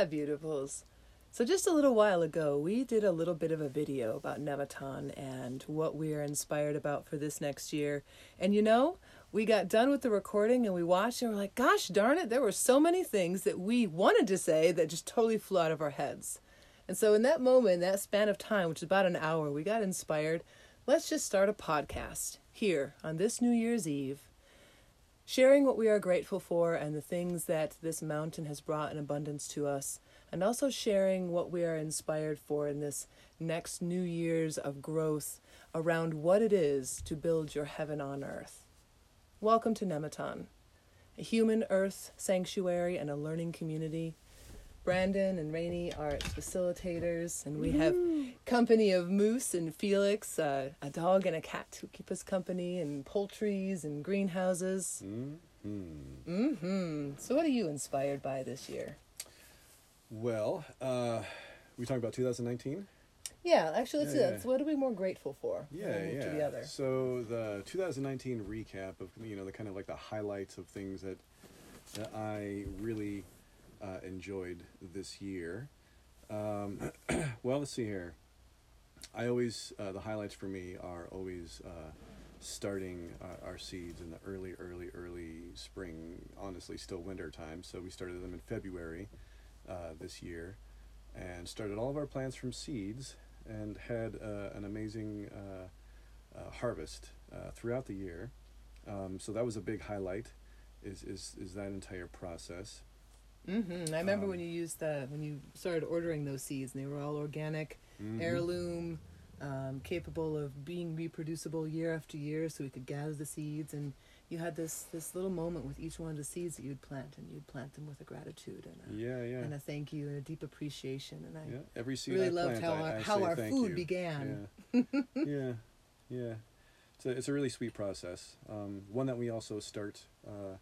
Hi, beautifuls. So, just a little while ago, we did a little bit of a video about Nematon and what we are inspired about for this next year. And you know, we got done with the recording and we watched and we're like, gosh darn it, there were so many things that we wanted to say that just totally flew out of our heads. And so, in that moment, that span of time, which is about an hour, we got inspired. Let's just start a podcast here on this New Year's Eve sharing what we are grateful for and the things that this mountain has brought in abundance to us, and also sharing what we are inspired for in this next new year's of growth around what it is to build your heaven on earth. Welcome to Nematon, a human earth sanctuary and a learning community Brandon and Rainey are its facilitators, and we have company of Moose and Felix, uh, a dog and a cat who keep us company, and poultries and greenhouses. Mm-hmm. Mm-hmm. So, what are you inspired by this year? Well, uh, we talking about 2019. Yeah, actually, let's Yeah, do yeah. So, what are we more grateful for? Yeah, yeah. To the other. So the 2019 recap of you know the kind of like the highlights of things that that I really uh, enjoyed this year. Um, well, let's see here. I always uh, the highlights for me are always uh, starting uh, our seeds in the early, early, early spring. Honestly, still winter time. So we started them in February uh, this year, and started all of our plants from seeds, and had uh, an amazing uh, harvest throughout the year. Um, so that was a big highlight. Is is is that entire process? Mm-hmm. I remember Um, when you used the when you started ordering those seeds, and they were all organic, Mhm. heirloom, um, capable of being reproducible year after year, so we could gather the seeds. And you had this this little moment with each one of the seeds that you'd plant, and you'd plant them with a gratitude and a, Yeah, yeah. and a thank you and a deep appreciation. And I Yeah, every seed really I loved plant, how I, our, I how our food you. began. Yeah, yeah, yeah. It's a, it's a really sweet process. Um, one that we also start uh,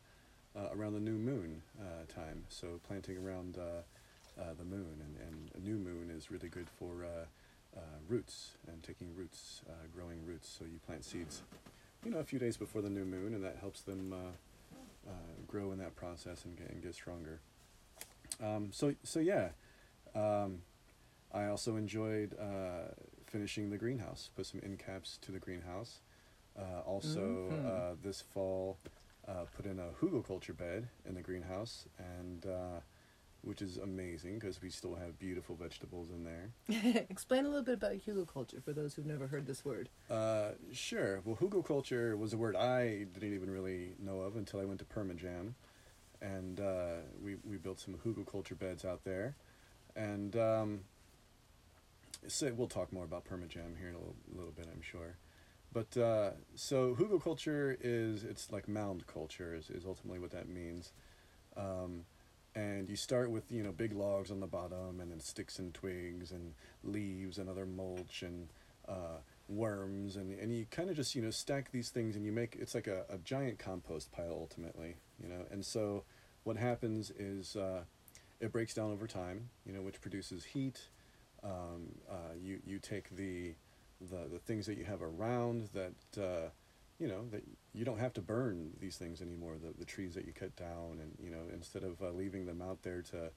around the new moon uh, time. So planting around uh, uh, the moon, and, and a new moon is really good for uh, uh, roots and taking roots, uh, growing roots. So you plant seeds, you know, a few days before the new moon, and that helps them uh, uh, grow in that process and get, and get stronger. Um, so so yeah. Um, I also enjoyed uh, finishing the greenhouse. Put some end caps to the greenhouse. Uh, also, Mhm. uh, this fall, uh, put in a hugelkultur bed in the greenhouse, and uh, which is amazing because we still have beautiful vegetables in there. Explain a little bit about hugelkultur for those who've never heard this word. Uh, sure. Well, hugelkultur was a word I didn't even really know of until I went to Permajam, and uh, we we built some hugelkultur beds out there, and um, so we'll talk more about Permajam here in a little, little bit, I'm sure. But uh, so culture is it's like mound culture is, is ultimately what that means. Um, and you start with you know big logs on the bottom and then sticks and twigs and leaves and other mulch and uh, worms. And, and you kind of just you know stack these things and you make it's like a, a giant compost pile ultimately you know? And so what happens is uh, it breaks down over time you know which produces heat. Um, uh, you you take the the the things that you have around that uh, you know that you don't have to burn these things anymore the the trees that you cut down and you know instead of uh, leaving them out there to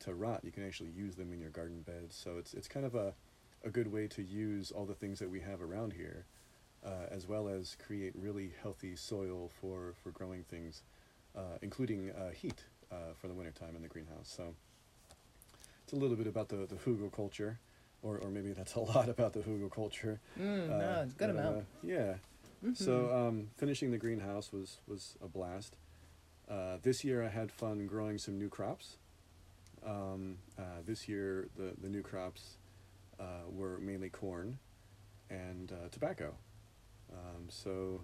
to rot you can actually use them in your garden beds so it's it's kind of a a good way to use all the things that we have around here uh, as well as create really healthy soil for for growing things uh, including uh, heat uh, for the wintertime in the greenhouse. So it's a little bit about the the hugelkultur or, or maybe that's a lot about the hugelkultur Mm, uh, no, it's a good but, amount. uh, yeah. Mhm. So um, finishing the greenhouse was was a blast. Uh, this year I had fun growing some new crops. Um, uh, this year the the new crops uh, were mainly corn and uh, tobacco. Um, so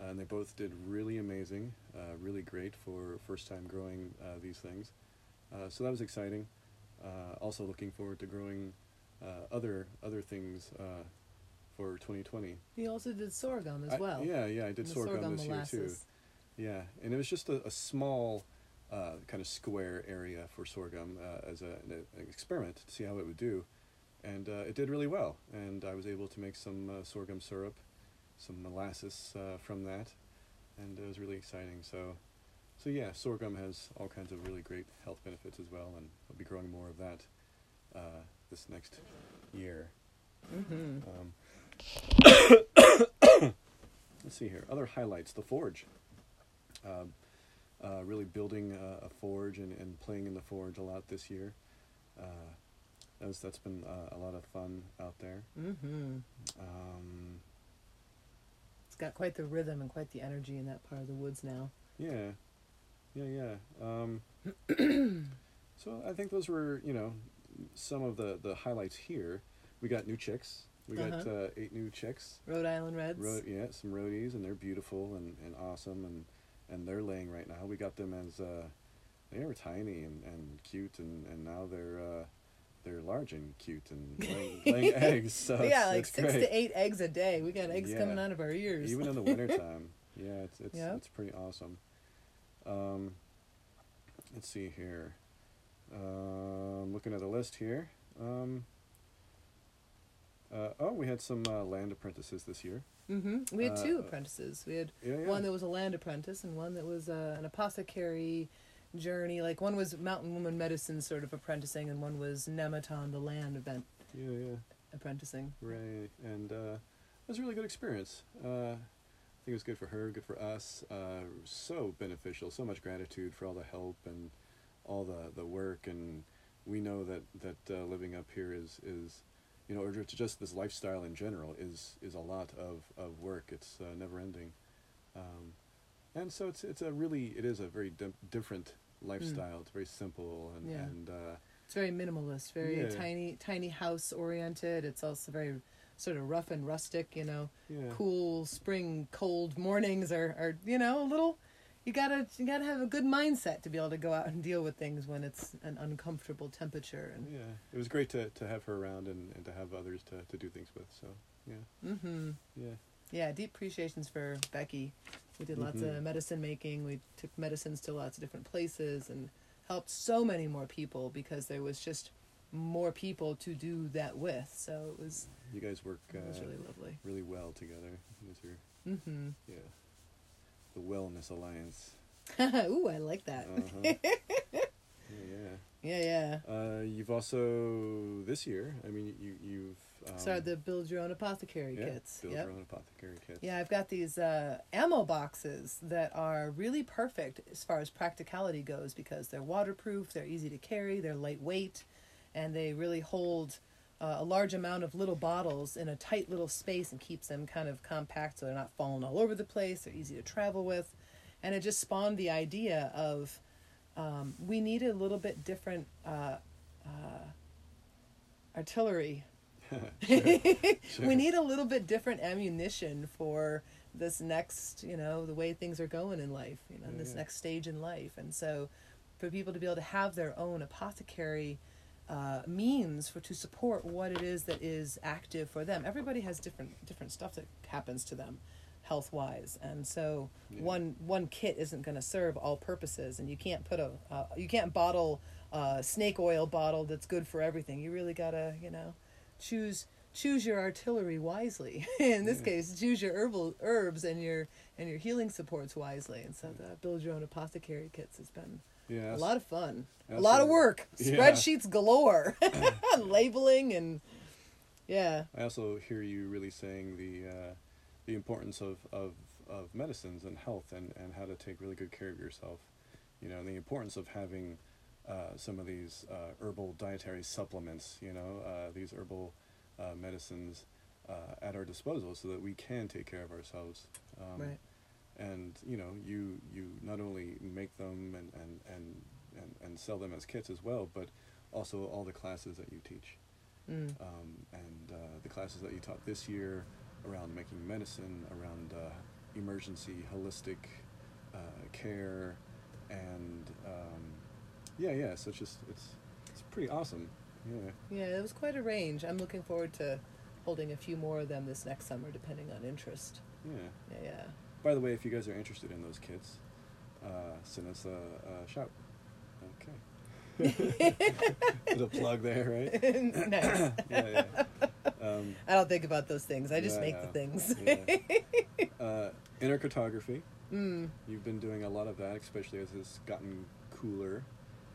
and they both did really amazing, uh, really great for first time growing uh, these things. Uh, so that was exciting. Uh, also looking forward to growing other other things uh, for 2020. you also did sorghum as I- well. yeah, yeah, I did The sorghum, this molasses. year too. Yeah, and it was just a, a small uh, kind of square area for sorghum uh, as a, an, an experiment to see how it would do, and uh, it did really well. And I was able to make some uh, sorghum syrup, some molasses uh, from that, and it was really exciting. So, so yeah, sorghum has all kinds of really great health benefits as well, and I'll be growing more of that uh, this next year. Mm-hmm. Um, let's see here. Other highlights: the forge. Um, uh, really building a, a forge and, and playing in the forge a lot this year. Uh, that was, that's been uh, a lot of fun out there. Mm-hmm. Um, It's got quite the rhythm and quite the energy in that part of the woods now. yeah, yeah, yeah. Um, so I think those were you know some of the the highlights here. We got new chicks. We got Uh-huh. uh, eight new chicks. Rhode Island Reds. Ro- yeah, some roadies, and they're beautiful and, and awesome, and, and they're laying right now. We got them as uh, they were tiny and, and cute, and, and now they're uh, they're large and cute and laying, laying eggs. So yeah, like six great. to eight eggs a day. We got eggs Yeah. coming out of our ears. even in the wintertime. Yeah, it's it's Yeah. it's pretty awesome. Um, let's see here. Um, looking at the list here. Um, uh, oh, we had some uh, land apprentices this year. mm-hmm. We had two Uh, apprentices. We had Yeah, yeah. one that was a land apprentice and one that was uh, an apothecary journey. Like one was mountain woman medicine sort of apprenticing, and one was Nematon, the land event yeah, yeah. apprenticing. Right, and uh, it was a really good experience. Uh, I think it was good for her, good for us. Uh, so beneficial, so much gratitude for all the help and all the, the work. And we know that that uh, living up here is is, you know, or ju- just this lifestyle in general is is a lot of, of work. It's uh, never ending, um, and so it's it's a really it is a very di- different lifestyle. It's very simple and Yeah. and uh, It's very minimalist, very Yeah. tiny, tiny house oriented. It's also very sort of rough and rustic. You know, yeah. cool spring cold mornings are, are you know a little. You gotta you gotta have a good mindset to be able to go out and deal with things when it's an uncomfortable temperature and Yeah, it was great to, to have her around and, and to have others to, to do things with. So yeah, mm-hmm. yeah, Yeah, deep appreciations for Becky. We did lots Mhm. of medicine making. We took medicines to lots of different places and helped so many more people because there was just more people to do that with. So it was you guys work uh, it was really lovely. really well together. You guys are Mm-hmm. yeah, the Wellness Alliance. Ooh, I like that. Uh-huh. yeah, yeah. Yeah. Uh, you've also this year. I mean, you you've um, Started the build your own apothecary yeah, kits. build Yep. your own apothecary kits. Yeah, I've got these uh, ammo boxes that are really perfect as far as practicality goes because they're waterproof, they're easy to carry, they're lightweight, and they really hold uh, a large amount of little bottles in a tight little space and keeps them kind of compact so they're not falling all over the place. They're easy to travel with. And it just spawned the idea of um, we need a little bit different uh, uh, artillery Sure. we need a little bit different ammunition for this next, you know, the way things are going in life, you know, Yeah, this yeah. next stage in life. And so for people to be able to have their own apothecary uh, means for to support what it is that is active for them. Everybody has different different stuff that happens to them health wise. And so Yeah. one one kit isn't going to serve all purposes and you can't put a uh, you can't bottle a snake oil bottle that's good for everything. You really got to, you know, choose choose your artillery wisely. In this Yeah. case, choose your herbal herbs and your and your healing supports wisely. And so the build your own apothecary kits has been yeah, a lot of fun, a lot of work, yeah. spreadsheets galore, labeling and yeah, I also hear you really saying the uh, the importance of, of, of medicines and health and, and how to take really good care of yourself. You know, and the importance of having uh, some of these uh, herbal dietary supplements. You know, uh, these herbal uh, medicines uh, at our disposal so that we can take care of ourselves. Um, right. And you know, you you not only make them and, and, and, and, and sell them as kits as well, but also all the classes that you teach Mm. um, and uh, the classes that you taught this year around making medicine, around uh, emergency holistic uh, care, and um, yeah, yeah. So it's just it's it's pretty awesome. Yeah, Yeah, it was quite a range. I'm looking forward to holding a few more of them this next summer, depending on interest. yeah. Yeah, yeah. By the way, if you guys are interested in those kits, uh, send us a, a shout. Okay. Little plug there, right? nice. Yeah, yeah. Um, I don't think about those things. I just Yeah, make the things. yeah. Uh, inner cartography. mm. You've been doing a lot of that, especially as it's gotten cooler.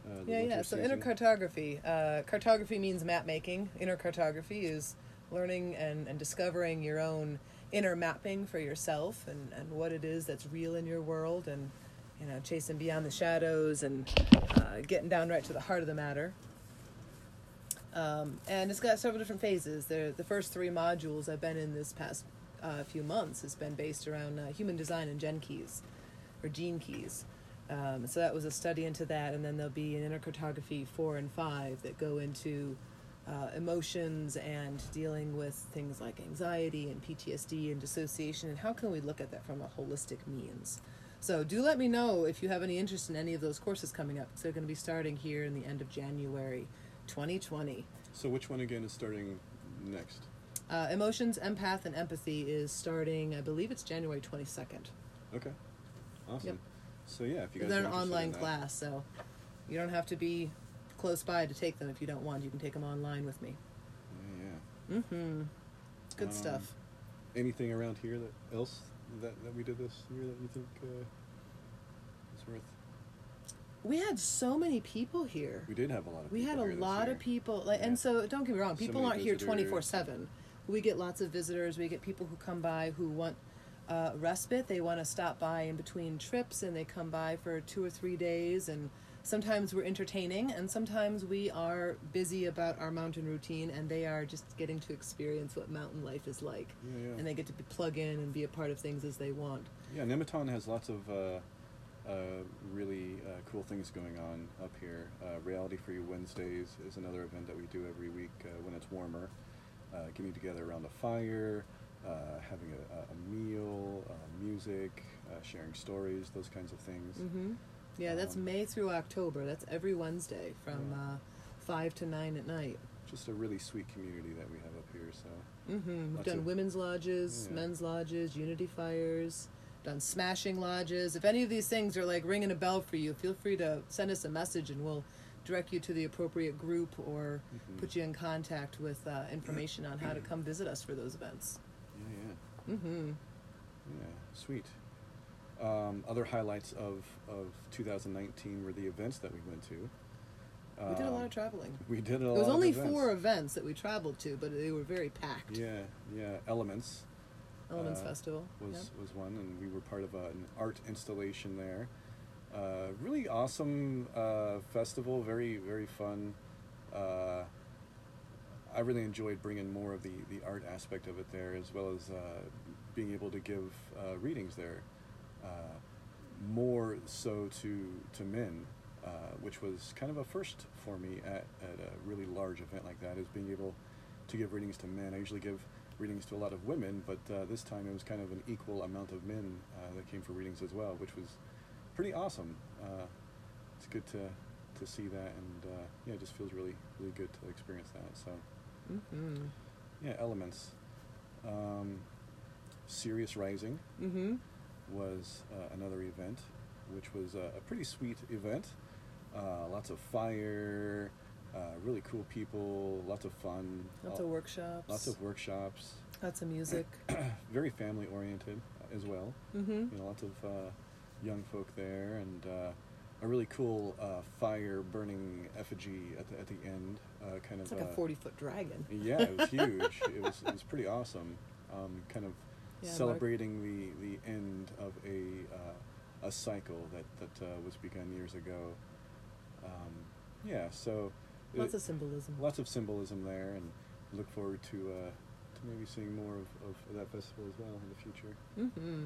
Uh, Yeah, yeah. So season. intercartography. Uh, cartography means map making. Inner cartography is learning and, and discovering your own inner mapping for yourself and, and what it is that's real in your world and you know chasing beyond the shadows and uh, getting down right to the heart of the matter. Um, and it's got several different phases. The the first three modules I've been in this past uh, few months has been based around uh, human design and gen keys, or gene keys. Um, so that was a study into that, and then there'll be an inner cartography four and five that go into uh, emotions and dealing with things like anxiety and PTSD and dissociation, and how can we look at that from a holistic means. So do let me know if you have any interest in any of those courses coming up. So they're going to be starting here in the end of January, 2020. So which one again is starting next? Uh, emotions, empath, and empathy is starting. I believe it's January 22nd. Okay, awesome. Yep. So yeah, if you guys They're an online class, so you don't have to be close by to take them if you don't want. You can take them online with me. Yeah, Mm-hmm. It's good Um, stuff. Anything around here that else that, that we did this year that you think uh, is worth? We had so many people here. We did have a lot of. We had a lot year. of people, like, Yeah. and so don't get me wrong. People many aren't here twenty four seven. We get lots of visitors. We get people who come by who want uh, respite. They want to stop by in between trips, and they come by for two or three days. And sometimes we're entertaining, and sometimes we are busy about our mountain routine, and they are just getting to experience what mountain life is like, Yeah, yeah. and they get to be, plug in and be a part of things as they want. Yeah, Nematon has lots of uh, uh, really uh, cool things going on up here. Uh, Reality for You Wednesdays is another event that we do every week uh, when it's warmer. Uh, getting together around a fire, uh, having a, a- meal, uh, music, uh, sharing stories, those kinds of things. Mm-hmm. Yeah, that's Um, May through October. That's every Wednesday from Yeah. uh, five to nine at night. Just a really sweet community that we have up here. So Mm-hmm. We've done of- women's lodges, Yeah. men's lodges, unity fires, done smashing lodges. If any of these things are like ringing a bell for you, feel free to send us a message and we'll direct you to the appropriate group or Mhm. put you in contact with uh, information on how to come visit us for those events. yeah, yeah. Mm-hmm. Yeah, sweet. Um, other highlights of, of 2019 were the events that we went to. we did a lot Um, of traveling. We did a It lot was of only events. four events that we traveled to, but they were very packed. Yeah, yeah. Elements Elements uh, Festival. was yep. was one, and we were part of a, an art installation there. Uh, really awesome uh, festival. Very very fun. Uh, I really enjoyed bringing more of the, the art aspect of it there, as well as uh, being able to give uh, readings there. Uh, more so to to men, uh, which was kind of a first for me at, at a really large event like that, is being able to give readings to men. I usually give readings to a lot of women, but uh, this time it was kind of an equal amount of men uh, that came for readings as well, which was pretty awesome. Uh, it's good to to see that, and uh, yeah, it just feels really really good to experience that. So Mm-hmm. yeah, elements. Um, Sirius Rising Mm-hmm. Was uh, another event, which was uh, a pretty sweet event. Uh, lots of fire, uh, really cool people, lots of fun, Lots uh, of workshops. lots of workshops. Lots of music. very family oriented as well. mm-hmm. You know, lots of uh, young folk there, and uh, a really cool uh, fire burning effigy at the at the end. Uh, kind It's of like a uh, forty-foot dragon. Yeah, it was huge. it was it was pretty awesome. Um, kind of Yeah, Mark- celebrating the, the end of a uh, a cycle that that uh, was begun years ago. Um, yeah, so Lots it- of symbolism. lots of symbolism there, and look forward to uh, to maybe seeing more of, of that festival as well in the future. Mm-hmm.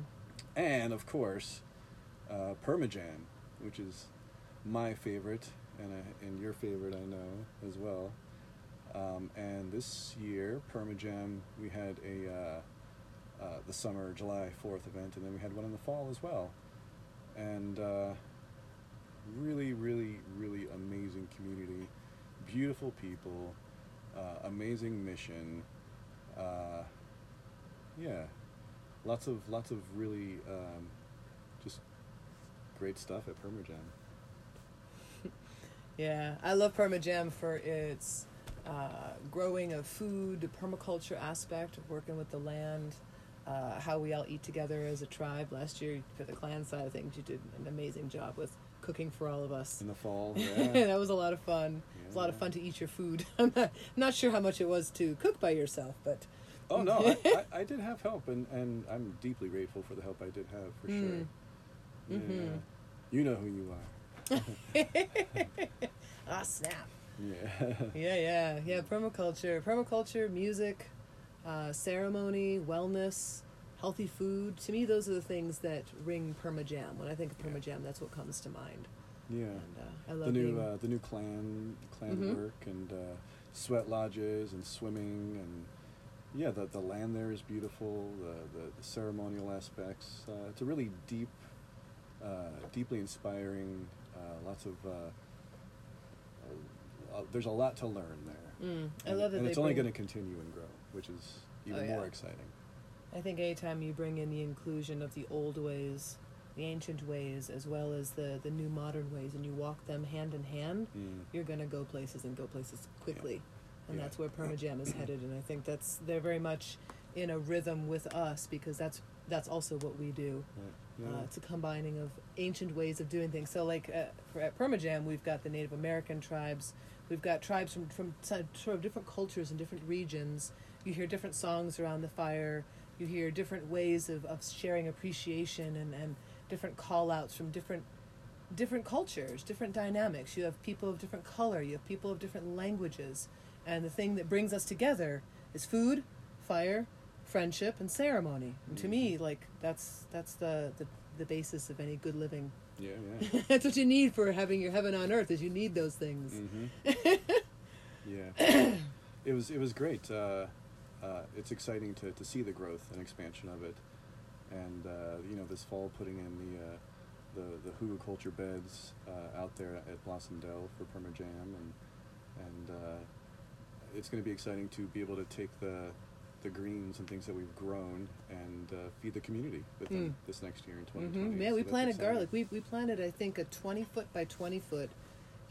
And of course, uh, Permajam, which is my favorite and uh, and your favorite, I know as well. Um, and this year, Permajam, we had a uh, uh, the summer July Fourth event, and then we had one in the fall as well. And uh, really, really, really amazing community, beautiful people, uh, amazing mission. Uh, yeah, lots of lots of really um, just great stuff at Permajam. Yeah, I love Permajam for its uh, growing of food, permaculture aspect working with the land, uh, how we all eat together as a tribe. Last year, for the clan side of things, you did an amazing job with cooking for all of us. in the fall. Yeah. that was a lot of fun. It was a lot of fun to eat your food. I'm not, not sure how much it was to cook by yourself, but Oh no, I, I, I did have help, and, and I'm deeply grateful for the help I did have for Mm. sure. Yeah. Mhm. You know who you are. ah, snap. Yeah. Yeah, yeah, yeah. Permaculture, permaculture, music, uh, ceremony, wellness, healthy food. To me, those are the things that ring permajam. When I think of Yeah. permajam, that's what comes to mind. yeah. And uh, I love The new uh, the new clan clan Mhm. work and uh, sweat lodges and swimming and yeah the the land there is beautiful the the, the ceremonial aspects uh, it's a really deep uh, deeply inspiring uh, lots of there's a lot to learn there Mm, I And- love that and it's only going to continue and grow which is even Oh, yeah. more exciting I think anytime you bring in the inclusion of the old ways, the ancient ways, as well as the, the new modern ways, and you walk them hand in hand, mm. you're going to go places and go places quickly. And Yeah. that's where Permajam is headed. And I think that's they're very much in a rhythm with us because that's that's also what we do. Right. Yeah. Uh, it's a combining of ancient ways of doing things. So, like uh, for, at Permajam, we've got the Native American tribes. We've got tribes from from sort of different cultures and different regions. You hear different songs around the fire. You hear different ways of, of sharing appreciation and, and different call outs from different different cultures, different dynamics. You have people of different color. You have people of different languages. And the thing that brings us together is food, fire, friendship, and ceremony. And to me, like that's that's the, the the basis of any good living. yeah yeah that's what you need for having your heaven on earth. Is you need those things. hmm yeah, it was it was great. Uh, uh, it's exciting to, to see the growth and expansion of it, and uh, you know this fall putting in the uh, the the hugelkultur beds uh, out there at Blossom Dell for Permajam, and and uh, it's going to be exciting to be able to take the the greens and things that we've grown and uh, feed the community with them Mm. this next year in 2020. hmm Yeah, So we planted exciting. garlic. We we planted I think a twenty foot by twenty foot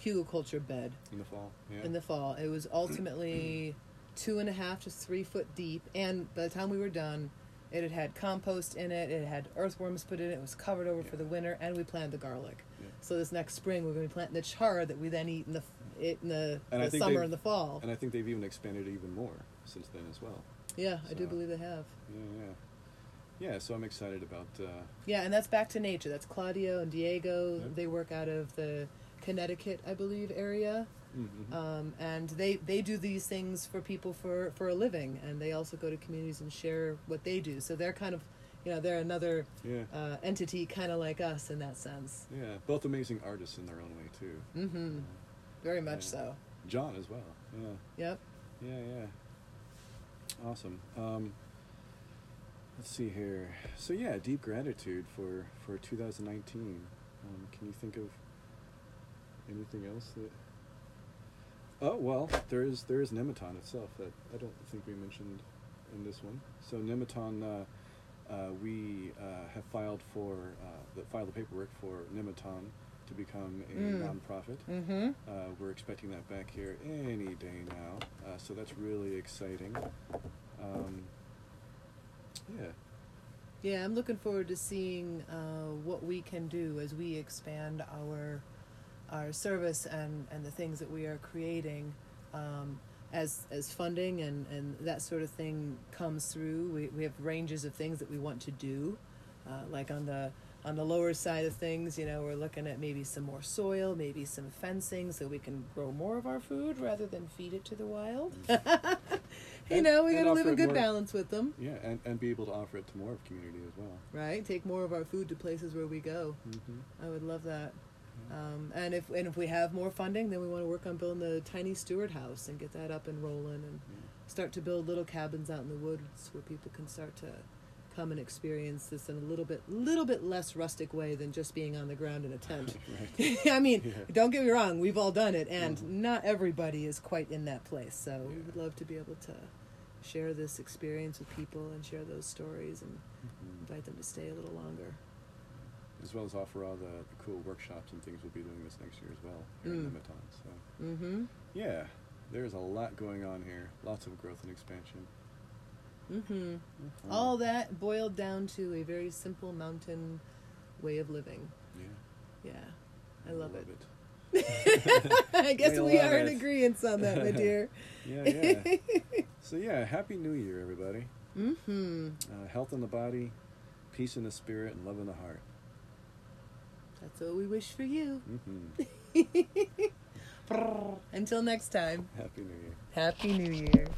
hugelkultur bed in the fall. Yeah. in the fall. It was ultimately two and a half to three foot deep, and by the time we were done, it had had compost in it. It had earthworms put in it. It was covered over for the winter, and we planted the garlic. Yeah. So this next spring, we're going to be planting the chard that we then eat in the it in the, And the summer and the fall. And I think they've even expanded it even more since then as well. yeah, I do believe they have. Yeah, yeah. Yeah, so I'm excited about uh, Yeah, and that's back to nature. That's Claudio and Diego. Yep. They work out of the Connecticut, I believe, area. Mhm. um, and they they do these things for people for for a living and they also go to communities and share what they do so they're kind of you know they're another yeah, uh, entity kind of like us in that sense yeah. Both amazing artists in their own way too. mm-hmm very much Yeah. so John as well. Yeah, yep yeah, yeah. Awesome. Um, let's see here. So yeah, deep gratitude for for 2019. Um, can you think of anything else that? Oh well, there is there is Nematon itself that I don't think we mentioned in this one. So Nematon, uh, uh, we uh, have filed for uh, the, filed the paperwork for Nematon to become a Mm. nonprofit. mm-hmm Uh, we're expecting that back here any day now, uh, so that's really exciting. Um, yeah, yeah i'm looking forward to seeing uh, what we can do as we expand our our service and and the things that we are creating um, as as funding and and that sort of thing comes through we, we have ranges of things that we want to do. Uh, like on the on the lower side of things you know we're looking at maybe some more soil maybe some fencing so we can grow more of our food rather than feed it to the wild. You And- know we got to live in good more- balance with them. Yeah, and, and be able to offer it to more of community as well. right take more of our food to places where we go. Mm-hmm. i would love that um, and if and if we have more funding then we want to work on building the tiny steward house and get that up and rolling and start to build little cabins out in the woods where people can start to come and experience this in a little bit little bit less rustic way than just being on the ground in a tent. I mean, Yeah. don't get me wrong, we've all done it and Mhm. not everybody is quite in that place. So we would love to be able to share this experience with people and share those stories and Mhm. invite them to stay a little longer as well as offer all the, the, cool workshops and things we'll be doing this next year as well here mm. in Nemeton. So, mm-hmm. yeah, there's a lot going on here. Lots of growth and expansion. Mm-hmm. mm-hmm. All that boiled down to a very simple mountain way of living. Yeah. Yeah, I, I love, love, it. it. I guess we, we are in agreement on that, my dear. yeah, yeah. so yeah, happy New Year, everybody. Mm-hmm. Uh, health in the body, peace in the spirit, and love in the heart. That's what we wish for you. Mm-hmm. Until next time. Happy New Year. Happy New Year.